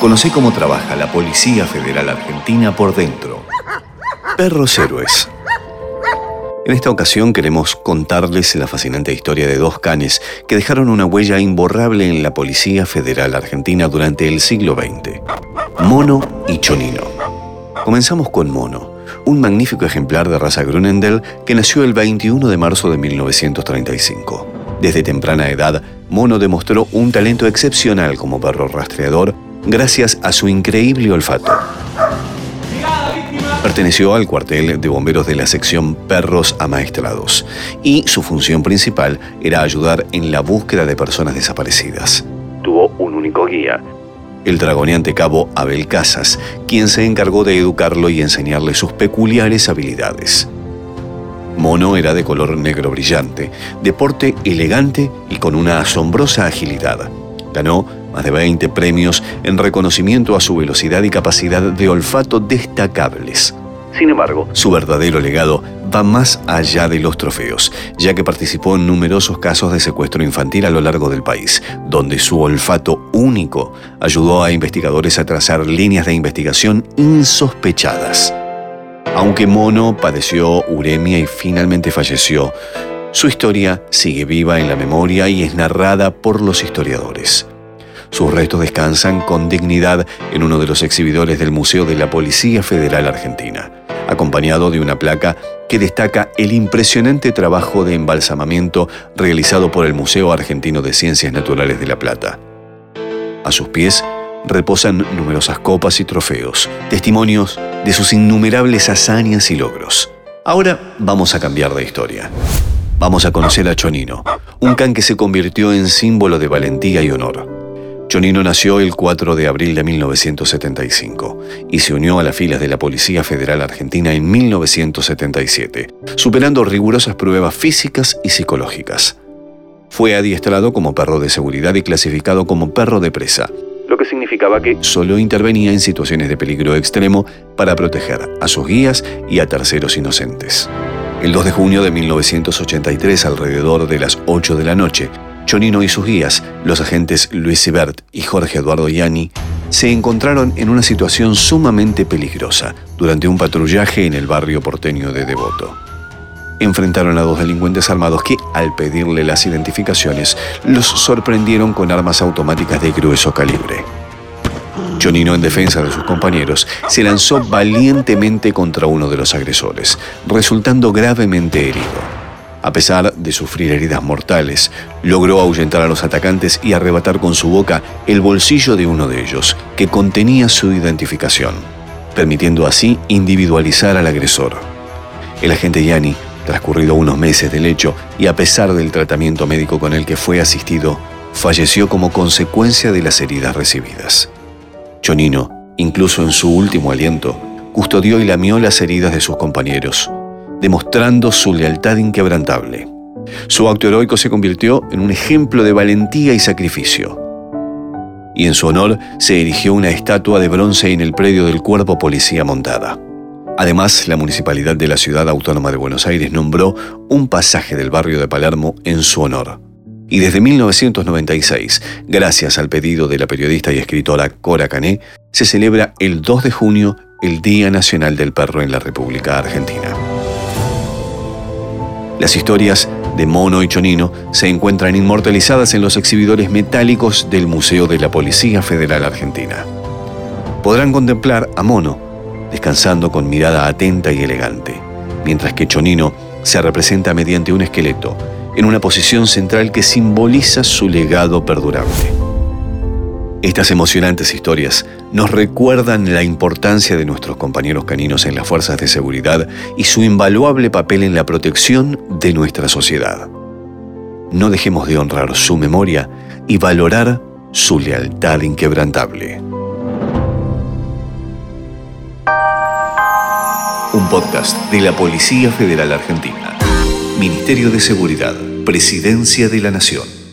Conoce cómo trabaja la Policía Federal Argentina por dentro. Perros Héroes. En esta ocasión queremos contarles la fascinante historia de dos canes que dejaron una huella imborrable en la Policía Federal Argentina durante el siglo XX. Mono y Chonino. Comenzamos con Mono, un magnífico ejemplar de raza Grunendel que nació el 21 de marzo de 1935. Desde temprana edad, Mono demostró un talento excepcional como perro rastreador gracias a su increíble olfato. Perteneció al cuartel de bomberos de la sección Perros Amaestrados y su función principal era ayudar en la búsqueda de personas desaparecidas. Tuvo un único guía, el dragoneante cabo Abel Casas, quien se encargó de educarlo y enseñarle sus peculiares habilidades. Mono era de color negro brillante, de porte elegante y con una asombrosa agilidad. Ganó más de 20 premios en reconocimiento a su velocidad y capacidad de olfato destacables. Sin embargo, su verdadero legado va más allá de los trofeos, ya que participó en numerosos casos de secuestro infantil a lo largo del país, donde su olfato único ayudó a investigadores a trazar líneas de investigación insospechadas. Aunque Mono padeció uremia y finalmente falleció, su historia sigue viva en la memoria y es narrada por los historiadores. Sus restos descansan con dignidad en uno de los exhibidores del Museo de la Policía Federal Argentina, acompañado de una placa que destaca el impresionante trabajo de embalsamamiento realizado por el Museo Argentino de Ciencias Naturales de La Plata. A sus pies reposan numerosas copas y trofeos, testimonios de sus innumerables hazañas y logros. Ahora vamos a cambiar de historia. Vamos a conocer a Chonino, un can que se convirtió en símbolo de valentía y honor. Chonino nació el 4 de abril de 1975 y se unió a las filas de la Policía Federal Argentina en 1977, superando rigurosas pruebas físicas y psicológicas. Fue adiestrado como perro de seguridad y clasificado como perro de presa, lo que significaba que solo intervenía en situaciones de peligro extremo para proteger a sus guías y a terceros inocentes. El 2 de junio de 1983, alrededor de las 8 de la noche, Chonino y sus guías, los agentes Luis Sibert y Jorge Eduardo Yani, se encontraron en una situación sumamente peligrosa durante un patrullaje en el barrio porteño de Devoto enfrentaron a dos delincuentes armados que, al pedirle las identificaciones, los sorprendieron con armas automáticas de grueso calibre. Chonino, en defensa de sus compañeros, se lanzó valientemente contra uno de los agresores, resultando gravemente herido. A pesar de sufrir heridas mortales, logró ahuyentar a los atacantes y arrebatar con su boca el bolsillo de uno de ellos, que contenía su identificación, permitiendo así individualizar al agresor. El agente Yanni Transcurrido unos meses del hecho y a pesar del tratamiento médico con el que fue asistido, falleció como consecuencia de las heridas recibidas. Chonino, incluso en su último aliento, custodió y lamió las heridas de sus compañeros, demostrando su lealtad inquebrantable. Su acto heroico se convirtió en un ejemplo de valentía y sacrificio. Y en su honor se erigió una estatua de bronce en el predio del Cuerpo Policía Montada. Además, la Municipalidad de la Ciudad Autónoma de Buenos Aires nombró un pasaje del barrio de Palermo en su honor. Y desde 1996, gracias al pedido de la periodista y escritora Cora Cané, se celebra el 2 de junio el Día Nacional del Perro en la República Argentina. Las historias de Mono y Chonino se encuentran inmortalizadas en los exhibidores metálicos del Museo de la Policía Federal Argentina. Podrán contemplar a Mono descansando con mirada atenta y elegante, mientras que Chonino se representa mediante un esqueleto, en una posición central que simboliza su legado perdurable. Estas emocionantes historias nos recuerdan la importancia de nuestros compañeros caninos en las fuerzas de seguridad y su invaluable papel en la protección de nuestra sociedad. No dejemos de honrar su memoria y valorar su lealtad inquebrantable. un podcast de la Policía Federal Argentina. Ministerio de Seguridad, Presidencia de la Nación.